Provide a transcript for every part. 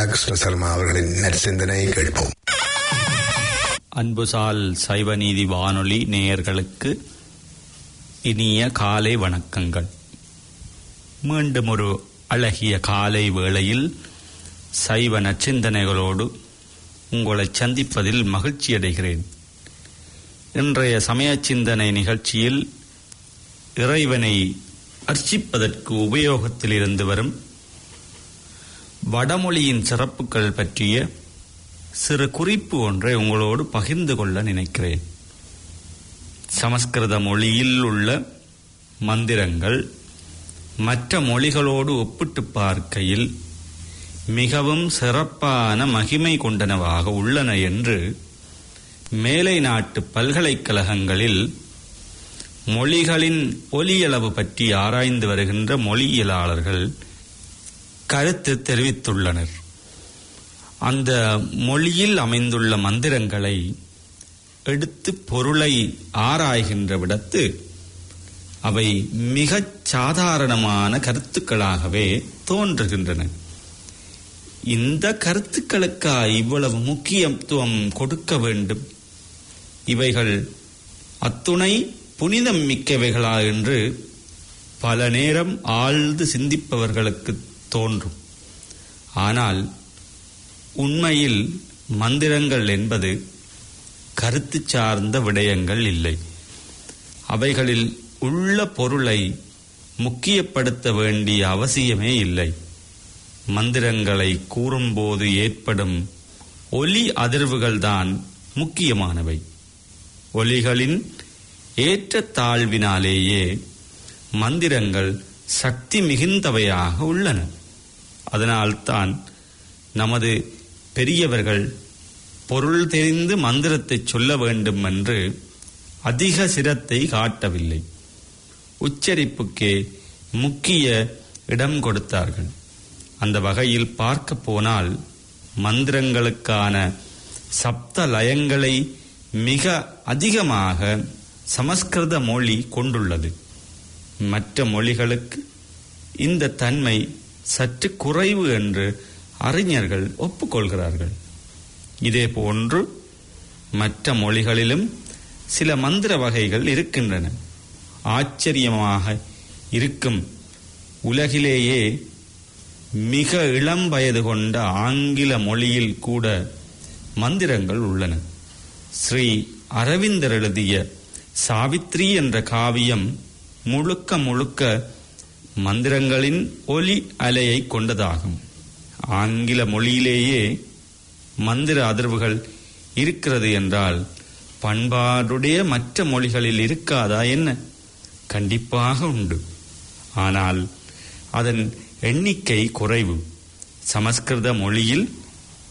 ராதாகிருஷ்ண சர்மா அவர்களின் நற்சிந்தனை கேட்போம். அன்புசால் சைவநீதி வானொலி நேயர்களுக்கு இனிய காலை வணக்கங்கள். மீண்டும் ஒரு அழகிய காலை வேளையில் சைவ நச்சிந்தனைகளோடு உங்களை சந்திப்பதில் மகிழ்ச்சி அடைகிறேன். இன்றைய சமய சிந்தனை நிகழ்ச்சியில் இறைவனை அர்ச்சிப்பதற்கு உபயோகத்தில் இருந்து வரும் வடமொழியின் சிறப்புகள் பற்றிய சிறு குறிப்பு ஒன்றை உங்களோடு பகிர்ந்து கொள்ள நினைக்கிறேன். சமஸ்கிருத மொழியில் உள்ள மந்திரங்கள் மற்ற மொழிகளோடு ஒப்பிட்டு பார்க்கையில் மிகவும் சிறப்பான மகிமை கொண்டனவாக உள்ளன என்று மேலை நாட்டு பல்கலைக்கழகங்களில் மொழிகளின் ஒலியளவு பற்றி ஆராய்ந்து வருகின்ற மொழியியலாளர்கள் கருத்து தெரிவித்துள்ளனர். அந்த மொழியில் அமைந்துள்ள மந்திரங்களை எடுத்து பொருளை ஆராய்கின்ற விடத்து அவை மிகச் சாதாரணமான கருத்துக்களாகவே தோன்றுகின்றன. இந்த கருத்துக்களுக்கா இவ்வளவு முக்கியத்துவம் கொடுக்க வேண்டும். இவைகள் அத்துணை புனிதம் மிக்கவைகளா என்று பல நேரம் ஆழ்ந்து சிந்திப்பவர்களுக்கு தோன்றும். ஆனால் உண்மையில் மந்திரங்கள் என்பது கருத்து சார்ந்த விடயங்கள் இல்லை. அவைகளில் உள்ள பொருளை முக்கியப்படுத்த வேண்டிய அவசியமே இல்லை. மந்திரங்களை கூறும்போது ஏற்படும் ஒலி அதிர்வுகள்தான் முக்கியமானவை. ஒலிகளின் ஏற்றத்தாழ்வினாலேயே மந்திரங்கள் சக்தி மிகுந்தவையாக உள்ளன. அதனால்தான் நமது பெரியவர்கள் பொருள் தெரிந்து மந்திரத்தை சொல்ல வேண்டும் என்று அதிக சிரத்தை காட்டவில்லை. உச்சரிப்புக்கே முக்கிய இடம் கொடுத்தார்கள். அந்த வகையில் பார்க்க போனால் மந்திரங்களுக்கான சப்த லயங்களை மிக அதிகமாக சமஸ்கிருத மொழி கொண்டுள்ளது. மற்ற மொழிகளுக்கு இந்த தன்மை சற்று குறைவு என்று அறிஞர்கள் ஒப்புக்கொள்கிறார்கள். இதே போன்று மற்ற மொழிகளிலும் சில மந்திர வகைகள் இருக்கின்றன. ஆச்சரியமாக இருக்கும் உலகிலேயே மிக இளம் வயது கொண்ட ஆங்கில மொழியில் கூட மந்திரங்கள் உள்ளன. ஸ்ரீ அரவிந்தர் எழுதிய சாவித்ரி என்ற காவியம் முழுக்க முழுக்க மந்திரங்களின் ஒலி அலையை கொண்டதாகும். ஆங்கில மொழியிலேயே மந்திர அதிர்வுகள் இருக்கிறது என்றால் பண்பாடுடைய மற்ற மொழிகளில் இருக்காதா என்ன? கண்டிப்பாக உண்டு. ஆனால் அதன் எண்ணிக்கை குறைவு. சமஸ்கிருத மொழியில்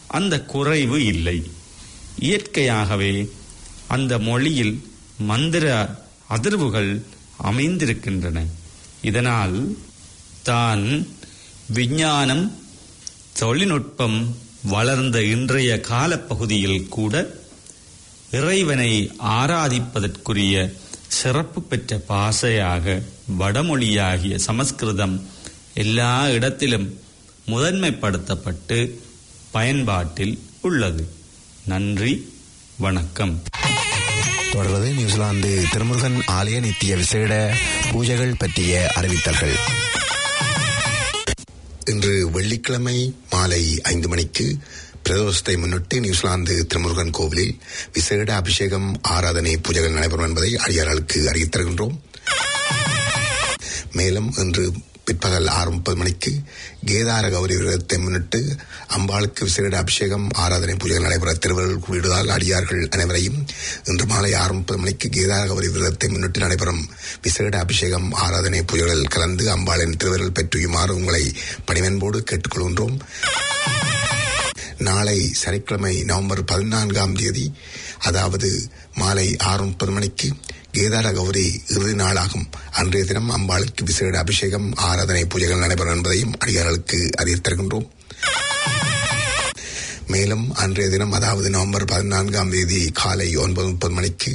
அந்த குறைவு இல்லை. இயற்கையாகவே அந்த மொழியில் மந்திர அதிர்வுகள் அமைந்திருக்கின்றன. இதனால் தான் விஞ்ஞானம் தொழில்நுட்பம் வளர்ந்த இன்றைய காலப்பகுதியில் கூட இறைவனை ஆராதிப்பதற்குரிய சிறப்பு பெற்ற பாசையாக வடமொழியாகிய சமஸ்கிருதம் எல்லா இடத்திலும் முதன்மைப்படுத்தப்பட்டு பயன்பாட்டில் உள்ளது. நன்றி வணக்கம். தொடர்வது நியூசிலாந்து திருமுருகன் ஆலய நித்திய விசேட பூஜைகள் பற்றிய அறிவித்தல்கள். இன்று வெள்ளிக்கிழமை மாலை ஐந்து மணிக்கு பிரதோஷத்தை முன்னிட்டு நியூசிலாந்து திருமுருகன் கோவிலில் விசேட அபிஷேகம் ஆராதனை பூஜைகள் நடைபெறும் என்பதை அடியார்களுக்கு அறிவித்திருக்கின்றோம். மேலும் இன்று பிற்பகல் ஆறு முப்பது மணிக்கு கேதார கௌரி விரதத்தை முன்னிட்டு அம்பாளுக்கு விசேட அபிஷேகம் ஆராதனை பூஜைகள் நடைபெற திருவள்ளுவர் கூடியதால் அடியார்கள் அனைவரையும் இன்று மாலை ஆறு முப்பது மணிக்கு கேதார கௌரி விரதத்தை முன்னிட்டு நடைபெறும் விசேட அபிஷேகம் ஆராதனை பூஜைகளில் கலந்து அம்பாளின் திருவருள் பெற்றுயுமாறு உங்களை பணிவன்போடு கேட்டுக்கொள்கின்றோம். நாளை சனிக்கிழமை நவம்பர் பதினான்காம் தேதி அதாவது மாலை ஆறு முப்பது மணிக்கு கேதார கௌரி இறுதி நாளாகும். அன்றைய தினம் அம்பாளுக்கு விசேட அபிஷேகம் ஆராதனை பூஜைகள் நடைபெறும் என்பதையும் அடியார்களுக்கு அறிவித்திருக்கின்றோம் மேலும் அன்றைய தினம் அதாவது நவம்பர் பதினான்காம் தேதி காலை ஒன்பது முப்பது மணிக்கு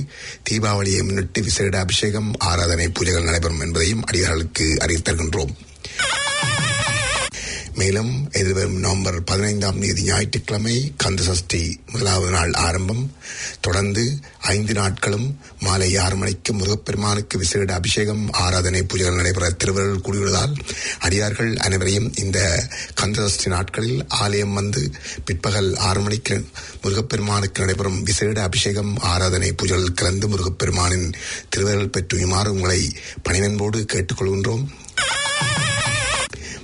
தீபாவளியை முன்னிட்டு விசேட அபிஷேகம் ஆராதனை பூஜைகள் நடைபெறும் என்பதையும் அடியார்களுக்கு அறிவித்திருக்கின்றோம் மேலும் எதிர்வரும் நவம்பர் பதினைந்தாம் தேதி ஞாயிற்றுக்கிழமை கந்த சஷ்டி முதலாவது நாள் ஆரம்பம். தொடர்ந்து ஐந்து நாட்களும் மாலை ஆறு மணிக்கு முருகப்பெருமானுக்கு விசேட அபிஷேகம் ஆராதனை பூஜைகள் நடைபெற திருவருள் கூடியுள்ளதால் அடியார்கள் அனைவரையும் இந்த கந்த சஷ்டி நாட்களில் ஆலயம் வந்து பிற்பகல் ஆறு மணிக்கு முருகப்பெருமானுக்கு நடைபெறும் விசேட அபிஷேகம் ஆராதனை பூஜைகள் கலந்து முருகப்பெருமானின் திருவருள் பெற்றுமாறு உங்களை பணிவன்போடு கேட்டுக்கொள்கின்றோம்.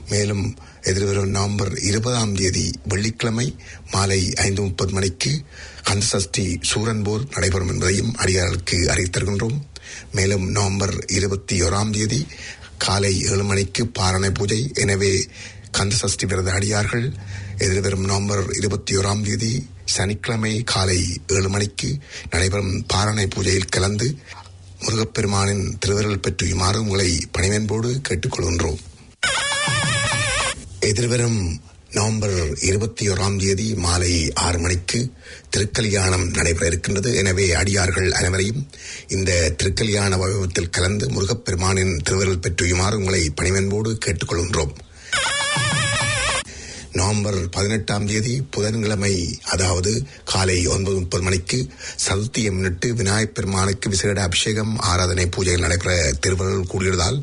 மேலும் எதிர்வரும் நவம்பர் இருபதாம் தேதி வெள்ளிக்கிழமை மாலை ஐந்து முப்பது மணிக்கு கந்தசஷ்டி சூரன்போர் நடைபெறும் என்பதையும் அடியார்களுக்கு அறிவித்திருக்கின்றோம் மேலும் நவம்பர் இருபத்தி ஓராம் தேதி காலை ஏழு மணிக்கு பாரணை பூஜை. எனவே கந்தசஷ்டி விரத அடியார்கள் எதிர்வரும் நவம்பர் இருபத்தி ஓராம் தேதி சனிக்கிழமை காலை ஏழு மணிக்கு நடைபெறும் பாரணை பூஜையில் கலந்து முருகப்பெருமானின் திருவருள் பெற்றுமாறு உங்களை பணிவென்போடு கேட்டுக்கொள்கின்றோம். எதிர்வரும் நவம்பர் இருபத்தி ஓராம் தேதி மாலை ஆறு மணிக்கு திருக்கல்யாணம் நடைபெற இருக்கின்றது. எனவே அடியார்கள் அனைவரையும் இந்த திருக்கல்யாண வைபவத்தில் கலந்து முருகப்பெருமானின் திருவருள் பெற்றுமாறு உங்களை பணிவன்போடு கேட்டுக்கொள்கின்றோம். நவம்பர் பதினெட்டாம் தேதி புதன்கிழமை அதாவது காலை ஒன்பது முப்பது மணிக்கு சதுர்த்தியை முன்னிட்டு விநாயகப் பெருமானுக்கு விசேட அபிஷேகம் ஆராதனை பூஜைகள் நடைபெற திருவள்ளுவர் கூடியதால்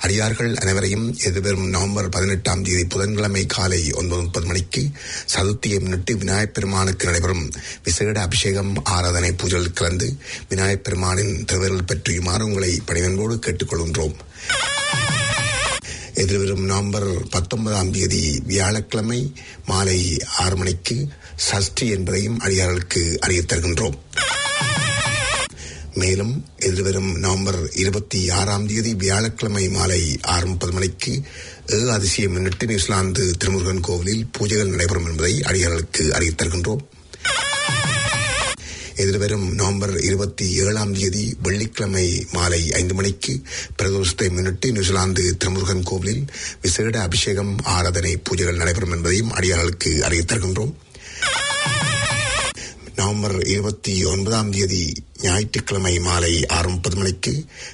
அடியார்கள் அனைவரையும் எதிர்வரும் நவம்பர் பதினெட்டாம் தேதி புதன்கிழமை காலை ஒன்பது முப்பது மணிக்கு சதுர்த்தியை முன்னிட்டு விநாயகப் பெருமானுக்கு நடைபெறும் விசேட அபிஷேகம் ஆராதனை பூஜைகள் கலந்து விநாயகப் பெருமானின் திருவருள் பெற்றியுமாறு உங்களை பணிவன்போடு கேட்டுக்கொள்கின்றோம். எதிர்வரும் நவம்பர் பத்தொன்பதாம் தேதி வியாழக்கிழமை மாலை ஆறு மணிக்கு சஷ்டி என்பதையும் அடியார்களுக்கு அறியத் தருகின்றோம். மேலும் எதிர்வரும் நவம்பர் இருபத்தி ஆறாம் தேதி வியாழக்கிழமை மாலை ஆறு முப்பது மணிக்கு ஏ அதிசயம் முன்னிட்டு நியூசிலாந்து திருமுருகன் கோவிலில் பூஜைகள் நடைபெறும் என்பதை அடியார்களுக்கு அறியத் தருகின்றோம். எதிர்வரும் நவம்பர் இருபத்தி ஏழாம் தேதி வெள்ளிக்கிழமை மாலை ஐந்து மணிக்கு பிரதோஷத்தை முன்னிட்டு நியூசிலாந்து திருமுருகன் கோவிலில் விசேட அபிஷேகம் ஆராதனை பூஜைகள் நடைபெறும் என்பதையும் அடியார்களுக்கு அறிவித்திருக்கின்றோம். நவம்பர் இருபத்தி ஒன்பதாம் தேதி ஞாயிற்றுக்கிழமை மாலை ஆறு முப்பது மணிக்கு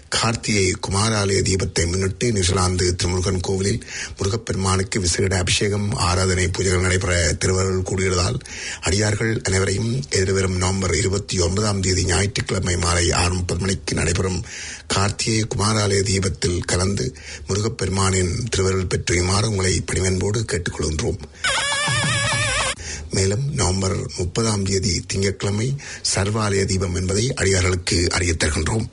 கார்த்திகை குமாராலய தீபத்தை முன்னிட்டு நியூசிலாந்து திருமுருகன் கோவிலில் முருகப்பெருமானுக்கு விசேட அபிஷேகம் ஆராதனை பூஜைகள் நடைபெற திருவருள் கூடியதால் அடியார்கள் அனைவரையும் எதிர்வரும் நவம்பர் இருபத்தி ஒன்பதாம் தேதி ஞாயிற்றுக்கிழமை மாலை ஆறு முப்பது மணிக்கு நடைபெறும் கார்த்திகை குமாராலய தீபத்தில் கலந்து முருகப்பெருமானின் திருவருள் பெற்றுமாறு உங்களை பணிவன்போடு கேட்டுக்கொள்கின்றோம். மேலும் நவம்பர் முப்பதாம் தேதி திங்கட்கிழமை சர்வாலய தீபம் என்பதை அடியார்களுக்கு அறியத் தருகின்றோம்.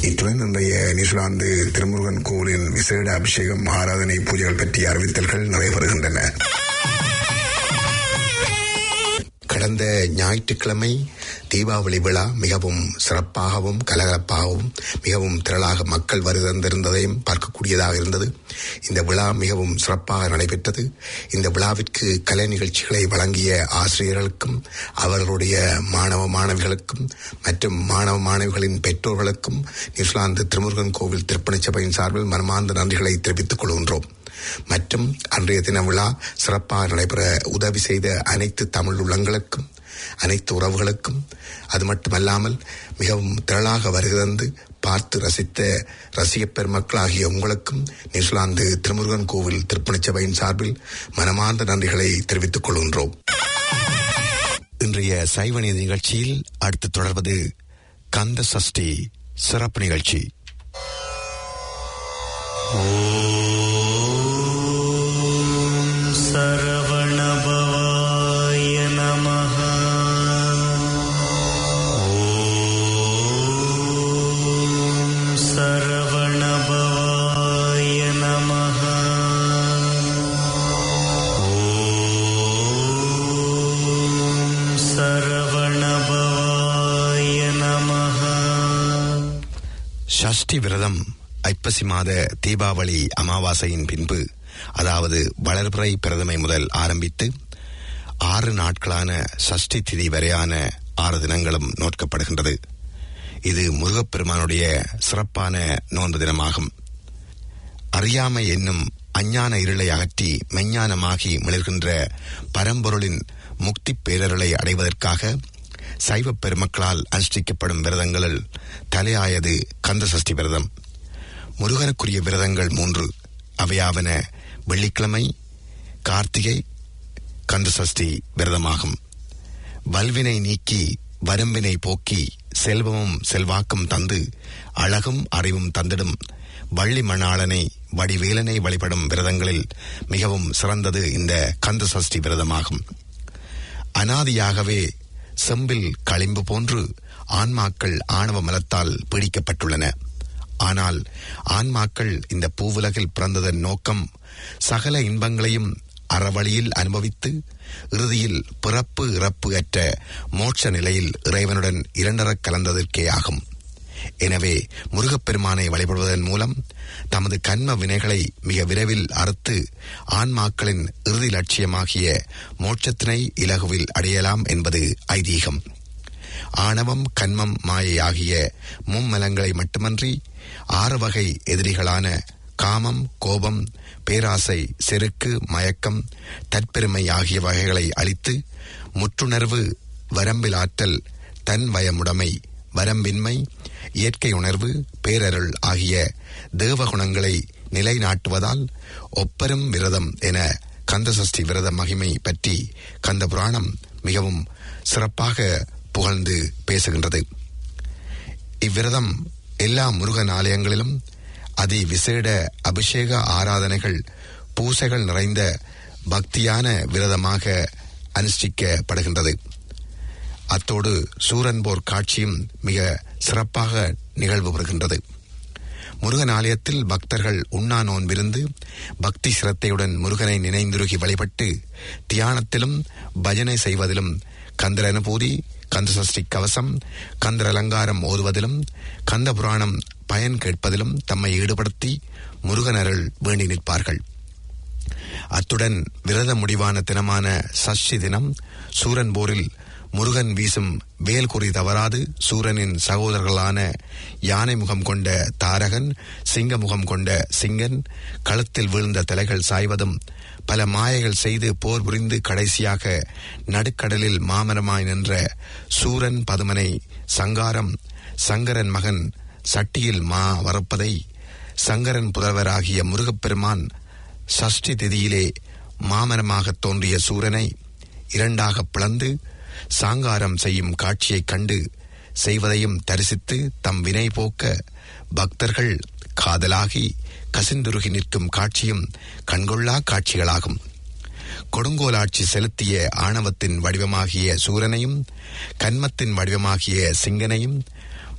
இத்துடன் இன்றைய நியூசிலாந்து திருமுருகன் கோவிலின் விசேட அபிஷேகம் ஆராதனை பூஜைகள் பற்றிய அறிவித்தல்கள் நடைபெறுகின்றன கடந்த ஞாயிற்றுக்கிழமை தீபாவளி விழா மிகவும் சிறப்பாகவும் கலகலப்பாகவும் மிகவும் திரளாக மக்கள் வருதந்திருந்ததையும் பார்க்கக்கூடியதாக இருந்தது. இந்த விழா மிகவும் சிறப்பாக நடைபெற்றது. இந்த விழாவிற்கு கலை நிகழ்ச்சிகளை வழங்கிய ஆசிரியர்களுக்கும் அவர்களுடைய மாணவ மாணவிகளுக்கும் மற்றும் மாணவ மாணவிகளின் பெற்றோர்களுக்கும் நியூசிலாந்து திருமுருகன் கோவில் திருப்பணி சபையின் சார்பில் மனமார்ந்த நன்றிகளை தெரிவித்துக் கொள்கின்றோம். மற்றும் அன்றைய தின விழா சிறப்பாக நடைபெற உதவி செய்த அனைத்து தமிழ் உள்ளங்களுக்கும் அனைத்து உறவுகளுக்கும் அது மட்டுமல்லாமல் மிகவும் திரளாக வருகிறது பார்த்து ரசித்த ரசிக பெருமக்கள் ஆகிய உங்களுக்கும் நியூசிலாந்து திருமுருகன் கோவில் திருப்பணி சபையின் சார்பில் மனமார்ந்த நன்றிகளை தெரிவித்துக் கொள்கின்றோம். இன்றைய சைவ நிகழ்ச்சியில் அடுத்து தொடர்வது கந்த சஷ்டி சிறப்பு நிகழ்ச்சி. सरवणभवाय नमः ॐ सरवणभवाय नमः ॐ सरवणभवाय नमः ஷஷ்டி விரதம் ஐப்பசி மாத தீபாவளி அமாவாசையின் பின்பு அதாவது வளர்பிறை பிரதமை முதல் ஆரம்பித்து ஆறு நாட்களான சஷ்டி திதி வரையான ஆறு தினங்களும் நோட்கப்படுகின்றது இது முருகப்பெருமானுடைய சிறப்பான நோன்பு தினமாகும். அறியாமை என்னும் அஞ்ஞான இருளை அகற்றி மெஞ்ஞானமாகி மிளர்கின்ற பரம்பொருளின் முக்தி பேரருளை அடைவதற்காக சைவப் பெருமக்களால் அனுஷ்டிக்கப்படும் விரதங்களில் தலையாயது கந்த சஷ்டி விரதம். முருகனுக்குரிய விரதங்கள் மூன்று. அவையாவன வெள்ளிக்கிழமை கார்த்திகை கந்தசஷ்டி விரதமாகும். வல்வினை நீக்கி வரம்பினை போக்கி செல்வமும் செல்வாக்கும் தந்து அழகும் அறிவும் தந்திடும். வள்ளி மணாளனை வடிவேலனை வழிபடும் விரதங்களில் மிகவும் சிறந்தது இந்த கந்த சஷ்டி விரதமாகும். அனாதியாகவே செம்பில் களிம்பு போன்று ஆன்மாக்கள் ஆணவ மலத்தால் பீடிக்கப்பட்டுள்ளன. ஆனால் ஆன்மாக்கள் இந்த பூவுலகில் பிறந்ததன் நோக்கம் சகல இன்பங்களையும் அறவழியில் அனுபவித்து இறுதியில் பிறப்பு இறப்பு அற்ற மோட்ச நிலையில் இறைவனுடன் இரண்டரக் கலந்ததற்கே ஆகும். எனவே முருகப்பெருமானை வழிபடுவதன் மூலம் தமது கண்ம வினைகளை மிக விரைவில் அறுத்து ஆன்மாக்களின் இறுதி லட்சியமாகிய மோட்சத்தினை இலகுவில் அடையலாம் என்பது ஐதீகம். ஆணவம் கண்மம் மாயை ஆகிய மும்மலங்களை மட்டுமன்றி ஆறு வகை எதிரிகளான காமம் கோபம் பேராசை செருக்கு மயக்கம் தற்பெருமை ஆகிய வகைகளை அளித்து முற்றுணர்வு வரம்பில் ஆற்றல் தன் வயமுடைமை வரம்பின்மை இயற்கை உணர்வு பேரருள் ஆகிய தேவகுணங்களை நிலைநாட்டுவதால் ஒப்பரும் விரதம் என கந்தசஷ்டி விரத மகிமை பற்றி கந்த புராணம் மிகவும் சிறப்பாக புகழ்ந்து பேசுகின்றது. இவ்விரதம் எல்லா முருகன் ஆலயங்களிலும் அதி விசேட அபிஷேக ஆராதனைகள் பூசைகள் நிறைந்த பக்தியான விரதமாக அனுஷ்டிக்கப்படுகின்றது. அத்தோடு சூரன் போர் காட்சியும் மிக சிறப்பாக நிகழ்வு வருகின்றது முருகன் ஆலயத்தில் பக்தர்கள் உண்ணா நோன்பிருந்து பக்தி சிரத்தையுடன் முருகனை நினைந்துருகி வழிபட்டு தியானத்திலும் பஜனை செய்வதிலும் கந்தர் அனுபூதி கந்த சஷ்டி கவசம் கந்தர் அலங்காரம் ஓதுவதிலும் கந்த புராணம் பயன் கேட்பதிலும் தம்மை ஈடுபடுத்தி முருகனருள் வேண்டி நிற்பார்கள். அத்துடன் விரத முடிவான தினமான சஷ்டி தினம் சூரன் போரில் முருகன் வீசும் வேல் குறி தவறாது சூரனின் சகோதரர்களான யானை முகம் கொண்ட தாரகன் சிங்க முகம் கொண்ட சிங்கன் களத்தில் வீழ்ந்த தலைகள் சாய்வதும் பல மாயைகள் செய்து போர் புரிந்து கடைசியாக நடுக்கடலில் மாமரமாய் நின்ற சூரன் பதுமனை சங்காரம் சங்கரன் மகன் சட்டியில் மா வரப்பதை சங்கரன் புதல்வராகிய முருகப்பெருமான் சஷ்டி திதியிலே மாமரமாகத் தோன்றிய சூரனை இரண்டாக பிளந்து சாங்காரம் செய்யும் காட்சியைக் கண்டு செய்வதையும் தரிசித்து தம் வினை போக்க பக்தர்கள் காதலாகி கசிந்துருகி நிற்கும் காட்சியும் கண்கொள்ளா காட்சிகளாகும். கொடுங்கோலாட்சி செலுத்திய ஆணவத்தின் வடிவமாகிய சூரனையும் கன்மத்தின் வடிவமாகிய சிங்கனையும்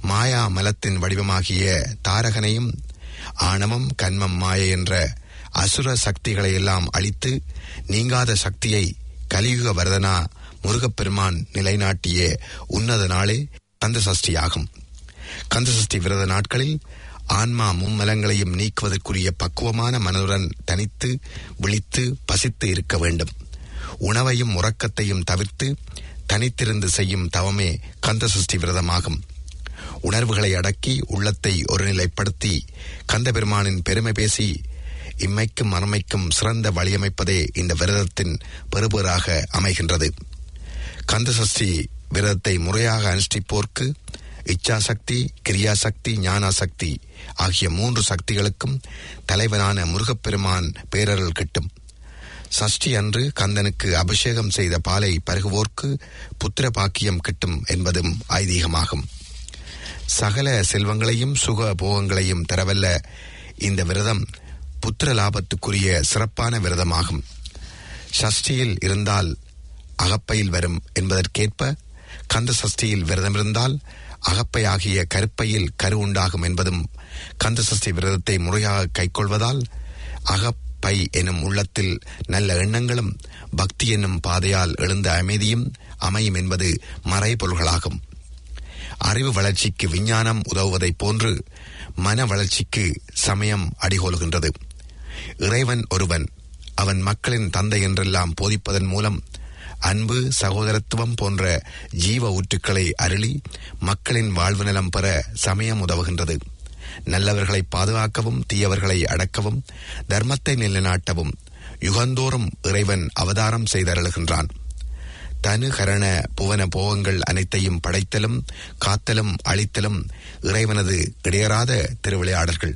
மாயா மலத்தின் வடிவமாகிய தாரகனையும் ஆணவம் கன்மம் மாய என்ற அசுர சக்திகளை எல்லாம் அழித்து நீங்காத சக்தியை கலியுக வரதனா முருகப்பெருமான் நிலைநாட்டிய உன்னத நாளே கந்த சஷ்டியாகும் கந்த சஷ்டி விரத நாட்களில் ஆன்மா மும்மலங்களையும் நீக்குவதற்குரிய பக்குவமான மனதுடன் தனித்து விழித்து பசித்து இருக்க வேண்டும். உணவையும் உறக்கத்தையும் தவிர்த்து தனித்திருந்து செய்யும் தவமே கந்த சஷ்டி விரதமாகும். உணர்வுகளை அடக்கி உள்ளத்தை ஒருநிலைப்படுத்தி கந்த பெருமானின் பெருமை பேசி இம்மைக்கும் மறுமைக்கும் சிறந்த வழியமைப்பதே இந்த விரதத்தின் பெறுபேறாக அமைகின்றது. கந்தசஷ்டி விரதத்தை முறையாக அனுஷ்டிப்போர்க்கு இச்சாசக்தி கிரியாசக்தி ஞானாசக்தி ஆகிய மூன்று சக்திகளுக்கும் தலைவனான முருகப்பெருமான் பேரருள் கிட்டும். சஷ்டி அன்று கந்தனுக்கு அபிஷேகம் செய்த பாலை பருகுவோர்க்கு புத்திர பாக்கியம் கிட்டும் என்பதும் ஐதீகமாகும். சகல செல்வங்களையும் சுக போகங்களையும் தரவல்ல இந்த விரதம் புத்திர லாபத்துக்குரிய சிறப்பான விரதமாகும். சஷ்டியில் இருந்தால் அகப்பையில் வரும் என்பதற்கேற்ப கந்த சஷ்டியில் விரதமிருந்தால் அகப்பையாகிய கருப்பையில் கரு உண்டாகும் என்பதும் கந்தசஷ்டி விரதத்தை முறையாக கைக்கொள்வதால் அகப்பை எனும் உள்ளத்தில் நல்ல எண்ணங்களும் பக்தி என்னும் பாதையால் எழுந்த அமைதியும் அமையும் என்பது மறைபொருள்களாகும். அறிவு வளர்ச்சிக்கு விஞ்ஞானம் உதவுவதைப் போன்று மன வளர்ச்சிக்கு சமயம் அடிகோலுகின்றது. இறைவன் ஒருவன் அவன் மக்களின் தந்தை என்றெல்லாம் போதிப்பதன் மூலம் அன்பு சகோதரத்துவம் போன்ற ஜீவ ஊற்றுக்களை அருளி மக்களின் வாழ்வு நலம் பெற சமயம் உதவுகின்றது. நல்லவர்களை பாதுகாக்கவும் தீயவர்களை அடக்கவும் தர்மத்தை நிலைநாட்டவும் யுகந்தோறும் இறைவன் அவதாரம் செய்தருளுகின்றான். தனு கரண புவன போகங்கள் அனைத்தையும் படைத்தலும் காத்தலும் அழித்தலும் இறைவனது இடையறாத திருவிளையாடல்கள்.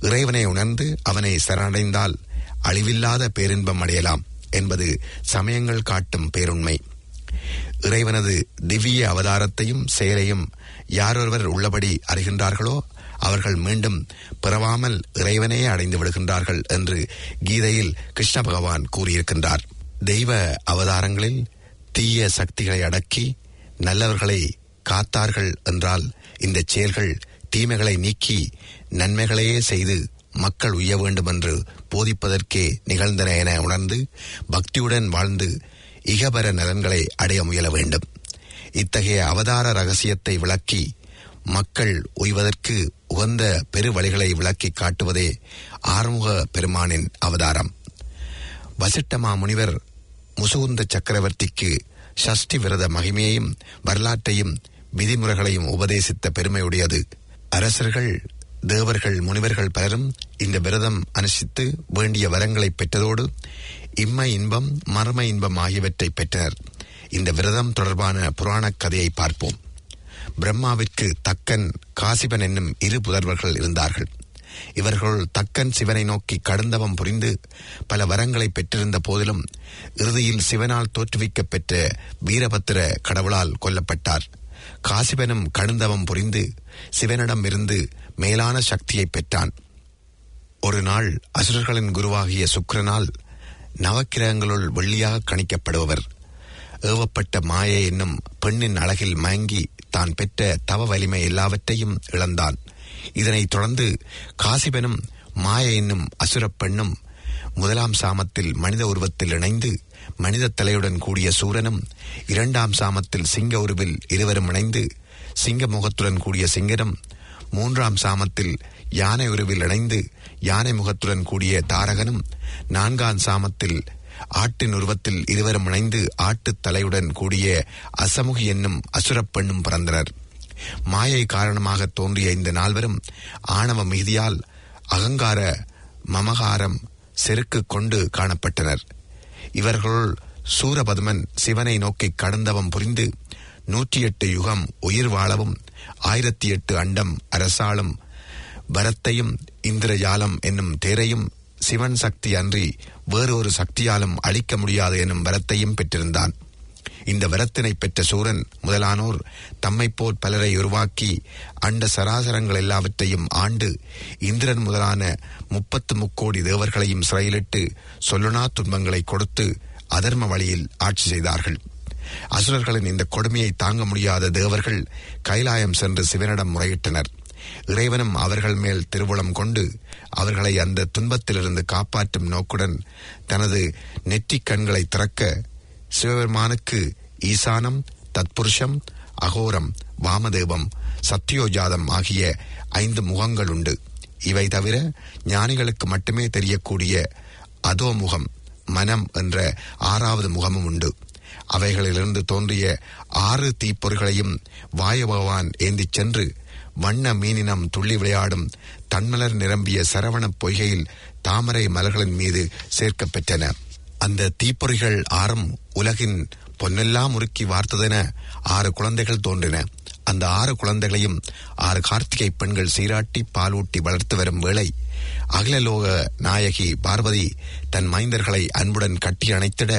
இறைவனை உணர்ந்து அவனை சரணடைந்தால் அழிவில்லாத பேரின்பம் அடையலாம். என்பது சமயங்கள் காட்டும் பேருண்மை. இறைவனது திவ்ய அவதாரத்தையும் செயலையும் யாரொருவர் உள்ளபடி அறிகின்றார்களோ அவர்கள் மீண்டும் பிறவாமல் இறைவனே அடைந்து விடுகின்றார்கள் என்று கீதையில் கிருஷ்ண பகவான் கூறியிருக்கின்றார். தெய்வ அவதாரங்களில் தீய சக்திகளை அடக்கி நல்லவர்களை காத்தார்கள் என்றால் இந்த செயல்கள் தீமைகளை நீக்கி நன்மைகளையே செய்து மக்கள் உய்ய வேண்டும் என்று போதிப்பதற்கே நிகழ்ந்தன என உணர்ந்து பக்தியுடன் வாழ்ந்து இகபர நலன்களை அடைய முயல வேண்டும். இத்தகைய அவதார ரகசியத்தை விளக்கி மக்கள் உய்வதற்கு உகந்த பெரு வழிகளை விளக்கி காட்டுவதே ஆறுமுக பெருமானின் அவதாரம். வசிட்டமா முனிவர் முசுகுந்த சக்கரவர்த்திக்கு சஷ்டி விரத மகிமையையும் வரலாற்றையும் விதிமுறைகளையும் உபதேசித்த பெருமையுடையது. அரசர்கள் தேவர்கள் முனிவர்கள் பலரும் இந்த விரதம் அனுஷ்டித்து வேண்டிய வரங்களை பெற்றதோடு இம்மை இன்பம் மர்ம இன்பம் ஆகியவற்றை பெற்றனர். இந்த விரதம் தொடர்பான புராணக் கதையை பார்ப்போம். பிரம்மாவிற்கு தக்கன் காசிபன் என்னும் இரு புதர்வர்கள் இருந்தார்கள். இவர்கள் தக்கன் சிவனை நோக்கி கடுந்தவம் புரிந்து பல வரங்களை பெற்றிருந்த போதிலும் இறுதியில் சிவனால் தோற்றுவிக்கப்பெற்ற வீரபத்திர கடவுளால் கொல்லப்பட்டார். காசிபனும் கடுந்தவம் புரிந்து சிவனிடம் இருந்து மேலான சக்தியை பெற்றான். ஒரு நாள் அசுரர்களின் குருவாகிய சுக்கரனால் நவக்கிரகங்களுள் வெள்ளியாக கணிக்கப்படுபவர். ஏவப்பட்ட மாயை என்னும் பெண்ணின் அழகில் மயங்கி தான் பெற்ற தவ வலிமை எல்லாவற்றையும் இழந்தான். இதனைத் தொடர்ந்து காசிபனும் மாய என்னும் அசுரப் பெண்ணும் முதலாம் சாமத்தில் மனித உருவத்தில் இணைந்து மனித தலையுடன் கூடிய சூரனும் இரண்டாம் சாமத்தில் சிங்க உருவில் இருவரும் இணைந்து சிங்க முகத்துடன் கூடிய சிங்கனும் மூன்றாம் சாமத்தில் யானை உருவில் இணைந்து யானை முகத்துடன் கூடிய தாரகனும் நான்காம் சாமத்தில் ஆட்டின் உருவத்தில் இருவரும் இணைந்து ஆட்டுத் தலையுடன் கூடிய அசமுகி என்னும் அசுரப்பெண்ணும் பிறந்தனர். மாயை காரணமாக தோன்றிய இந்த நால்வரும் ஆணவ மிகுதியால் அகங்கார மமகாரம் செருக்கு கொண்டு காணப்பட்டனர். இவர்களுள் சூரபதுமன் சிவனை நோக்கி கடந்தவம் புரிந்து நூற்றி எட்டு யுகம் உயிர் வாழவும் ஆயிரத்தி எட்டு அண்டம் அரசாளும் வரத்தையும் இந்திரஜாலம் என்னும் தேரையும் சிவன் சக்தி அன்றி வேறொரு சக்தியாலும் அழிக்க முடியாது என்னும் வரத்தையும் பெற்றிருந்தான். இந்த வரத்தினை பெற்ற சூரன் முதலானோர் தம்மைப் போல் பலரை உருவாக்கி அண்ட சராசரங்கள் எல்லாவற்றையும் ஆண்டு இந்திரன் முதலான முப்பத்து முக்கோடி தேவர்களையும் சிறையிலிட்டு சொல்லுனா துன்பங்களை கொடுத்து அதர்ம வழியில் ஆட்சி செய்தார்கள். அசுரர்களின் இந்த கொடுமையை தாங்க முடியாத தேவர்கள் கைலாயம் சென்று சிவனிடம் முறையிட்டனர். இறைவனும் அவர்கள் மேல் திருவுளம் கொண்டு அவர்களை அந்த துன்பத்திலிருந்து காப்பாற்றும் நோக்குடன் தனது நெற்றிக் கண்களை திறக்க சிவபெருமானுக்கு ஈசானம் தத்புருஷம் அகோரம் வாமதேவம் சத்யோஜாதம் ஆகிய ஐந்து முகங்கள் உண்டு. இவை தவிர ஞானிகளுக்கு மட்டுமே தெரியக்கூடிய அதோமுகம் மனம் என்ற ஆறாவது முகமும் உண்டு. அவைகளிலிருந்து தோன்றிய ஆறு தீப்பொறிகளையும் வாயுபகவான் ஏந்திச் சென்று வண்ண மீனினம் துள்ளி விளையாடும் தன்மலர் நிரம்பிய சரவணப் பொய்கையில் தாமரை மலர்களின் மீது சேர்க்கப் பெற்றன. அந்த தீப்பொறிகள் ஆறும் உலகின் பொன்னெல்லாம் உருக்கி வார்த்ததென ஆறு குழந்தைகள் தோன்றின. அந்த ஆறு குழந்தைகளையும் ஆறு கார்த்திகை பெண்கள் சீராட்டி பாலூட்டி வளர்த்து வரும் வேளை அகிலலோக நாயகி பார்வதி தன் மைந்தர்களை அன்புடன் கட்டி அணைத்திட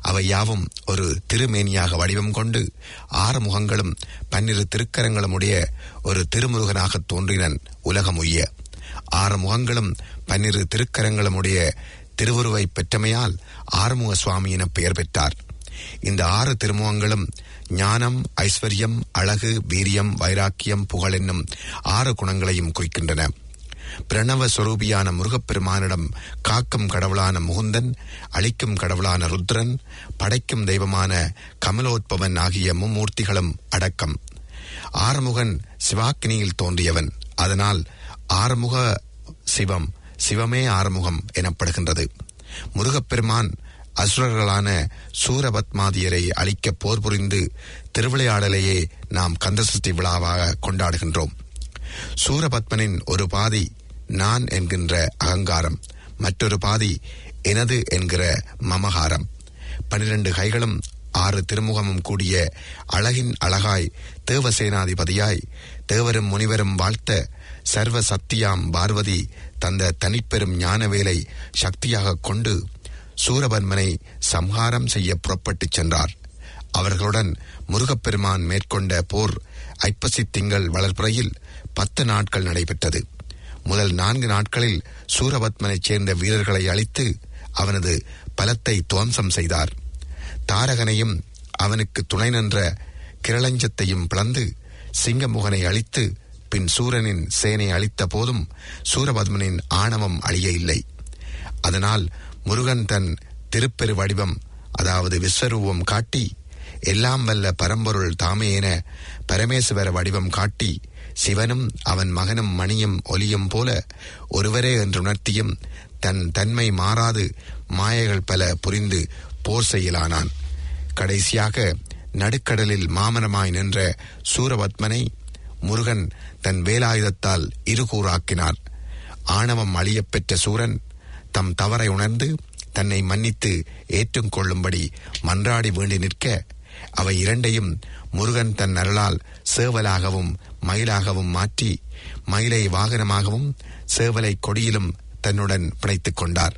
அவை யாவும் ஒரு திருமேனியாக வடிவம் கொண்டு ஆறு முகங்களும் பன்னிரு திருக்கரங்களும் உடைய ஒரு திருமுருகனாக தோன்றினன் உலகம் உய்ய ஆறு முகங்களும் பன்னிரு திருக்கரங்களும் உடைய திருவுருவை பெற்றமையால் ஆறுமுக சுவாமி என பெயர் பெற்றார். இந்த ஆறு திருமுகங்களும் ஞானம் ஐஸ்வர்யம் அழகு வீரியம் வைராக்கியம் புகழ் என்னும் ஆறு குணங்களையும் குறிக்கின்றன. பிரணவ சுரூபியான முருகப்பெருமானிடம் காக்கும் கடவுளான முகுந்தன் அழிக்கும் கடவுளான ருத்ரன் படைக்கும் தெய்வமான கமலோத்பவன் ஆகிய மும்மூர்த்திகளும் அடக்கம். ஆறுமுகன் சிவாக்கினியில் தோன்றியவன். அதனால் ஆறுமுக சிவம் சிவமே ஆறுமுகம் எனப்படுகின்றது. முருகப்பெருமான் அசுரர்களான சூரபத்மாதியரை அழிக்க போர் புரிந்து திருவிளையாடலையே நாம் கந்தசஷ்டி விழாவாக கொண்டாடுகின்றோம். சூரபத்மனின் ஒரு பாதி நான் என்கின்ற அகங்காரம் மற்றொரு பாதி எனது என்கிற மமகாரம். பனிரெண்டு கைகளும் ஆறு திருமுகமும் கூடிய அழகின் அழகாய் தேவசேனாதிபதியாய் தேவரும் முனிவரும் வாழ்த்த சர்வ சத்தியாம் பார்வதி தந்த தனிப்பெரும் ஞானவேலை சக்தியாக கொண்டு சூரபன்மனை சம்ஹாரம் செய்ய புறப்பட்டுச் சென்றார். அவர்களுடன் முருகப்பெருமான் மேற்கொண்ட போர் ஐப்பசி திங்கள் வளர்ப்புறையில் பத்து நாட்கள் நடைபெற்றது. முதல் நான்கு நாட்களில் சூரபத்மனைச் சேர்ந்த வீரர்களை அழித்து அவனது பலத்தை துவம்சம் செய்தார். தாரகனையும் அவனுக்கு துணை நின்ற கிரளஞ்சத்தையும் பிளந்து சிங்கமுகனை அழித்து பின் சூரனின் சேனை அழித்த போதும் சூரபத்மனின் ஆணவம் அழிய இல்லை அதனால் முருகன் தன் திருப்பெரு வடிவம் அதாவது விஸ்வரூபம் காட்டி எல்லாம் வல்ல பரம்பொருள் தாமே என பரமேஸ்வர வடிவம் காட்டி சிவனும் அவன் மகனும் மணியும் ஒலியும் போல ஒருவரே என்று உணர்த்தியும் தன் தன்மை மாறாது மாயைகள் பல புரிந்து போர் செய்யலானான். கடைசியாக நடுக்கடலில் மாமனமாய் நின்ற சூரபத்மனை முருகன் தன் வேலாயுதத்தால் இருகூறாக்கினார். ஆணவம் அழியப்பெற்ற சூரன் தம் தவறை உணர்ந்து தன்னை மன்னித்து ஏற்றும் கொள்ளும்படி மன்றாடி வேண்டி நிற்க அவை இரண்டையும் முருகன் தன் அருளால் சேவலாகவும் மயிலாகவும் மாற்றி மயிலை வாகனமாகவும் சேவலை கொடியிலும் தன்னுடன் பிணைத்துக் கொண்டார்.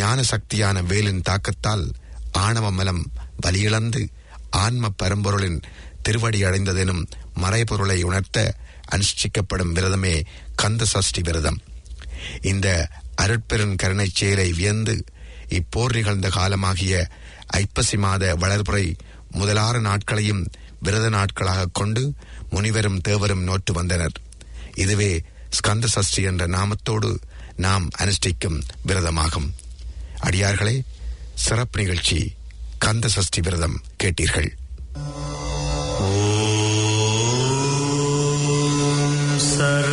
ஞான சக்தியான வேலின் தாக்கத்தால் ஆணவ மலம் வலியிழந்து ஆன்ம பரம்பொருளின் திருவடி அடைந்ததெனும் மறைபொருளை உணர்த்த அனுஷ்டிக்கப்படும் விரதமே கந்த சஷ்டி விரதம். இந்த அருட்பெருன் கருணைச் செயலை வியந்து இப்போர் நிகழ்ந்த காலமாகிய ஐப்பசி மாத வளர்புரை முதலாறு நாட்களையும் விரத நாட்களாக கொண்டு முனிவரும் தேவரும் நோற்று வந்தனர். இதுவே ஸ்கந்த சஷ்டி என்ற நாமத்தோடு நாம் அனுஷ்டிக்கும் விரதமாகும். அடியார்களே சிறப்பு நிகழ்ச்சி கந்த சஷ்டி விரதம் கேட்டீர்கள். ஓ சர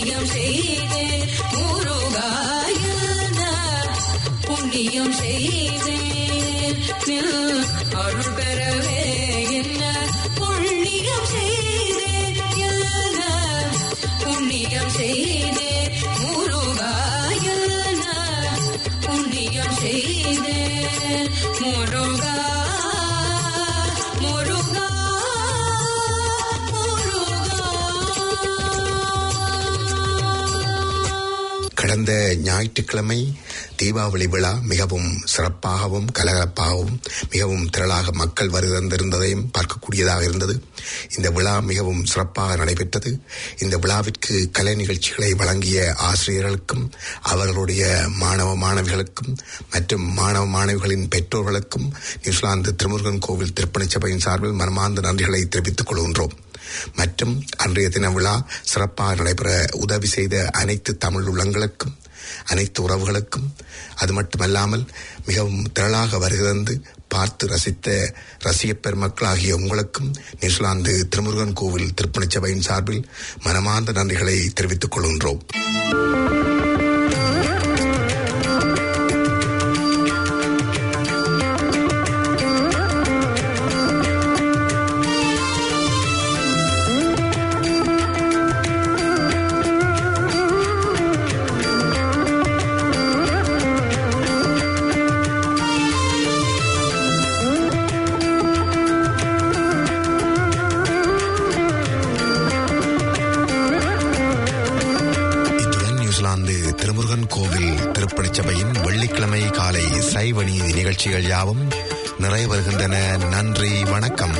புண்ணியம் செய்தேன் முருகாயன புண்ணியம் செய்தேன் ஞாயிற்றுக்கிழமை தீபாவளி விழா மிகவும் சிறப்பாகவும் கலகலப்பாகவும் மிகவும் திரளாக மக்கள் வருகிறந்திருந்ததையும் பார்க்கக்கூடியதாக இருந்தது. இந்த விழா மிகவும் சிறப்பாக நடைபெற்றது. இந்த விழாவிற்கு கலை நிகழ்ச்சிகளை வழங்கிய ஆசிரியர்களுக்கும் அவர்களுடைய மாணவ மாணவிகளுக்கும் மற்றும் மாணவ மாணவிகளின் பெற்றோர்களுக்கும் நியூசிலாந்து திருமுருகன் கோவில் திருப்பணி சபையின் சார்பில் மனமார்ந்த நன்றிகளை தெரிவித்துக் கொள்கின்றோம். மற்றும் அன்றைய தின விழா சிறப்பாக நடைபெற உதவி செய்த அனைத்து தமிழ் உள்ளங்களுக்கும் அனைத்து உறவுகளுக்கும். அது மட்டுமல்லாமல் மிகவும் திரளாக வருகிறது பார்த்து ரசித்த ரசிக பெருமக்களாகிய உங்களுக்கும் நியூசிலாந்து திருமுருகன் கோவில் திருப்பணி சபையின் சார்பில் மனமார்ந்த நன்றிகளை தெரிவித்துக் கொள்கின்றோம். யாவும் நிறைவருகின்றன நன்றி வணக்கம்.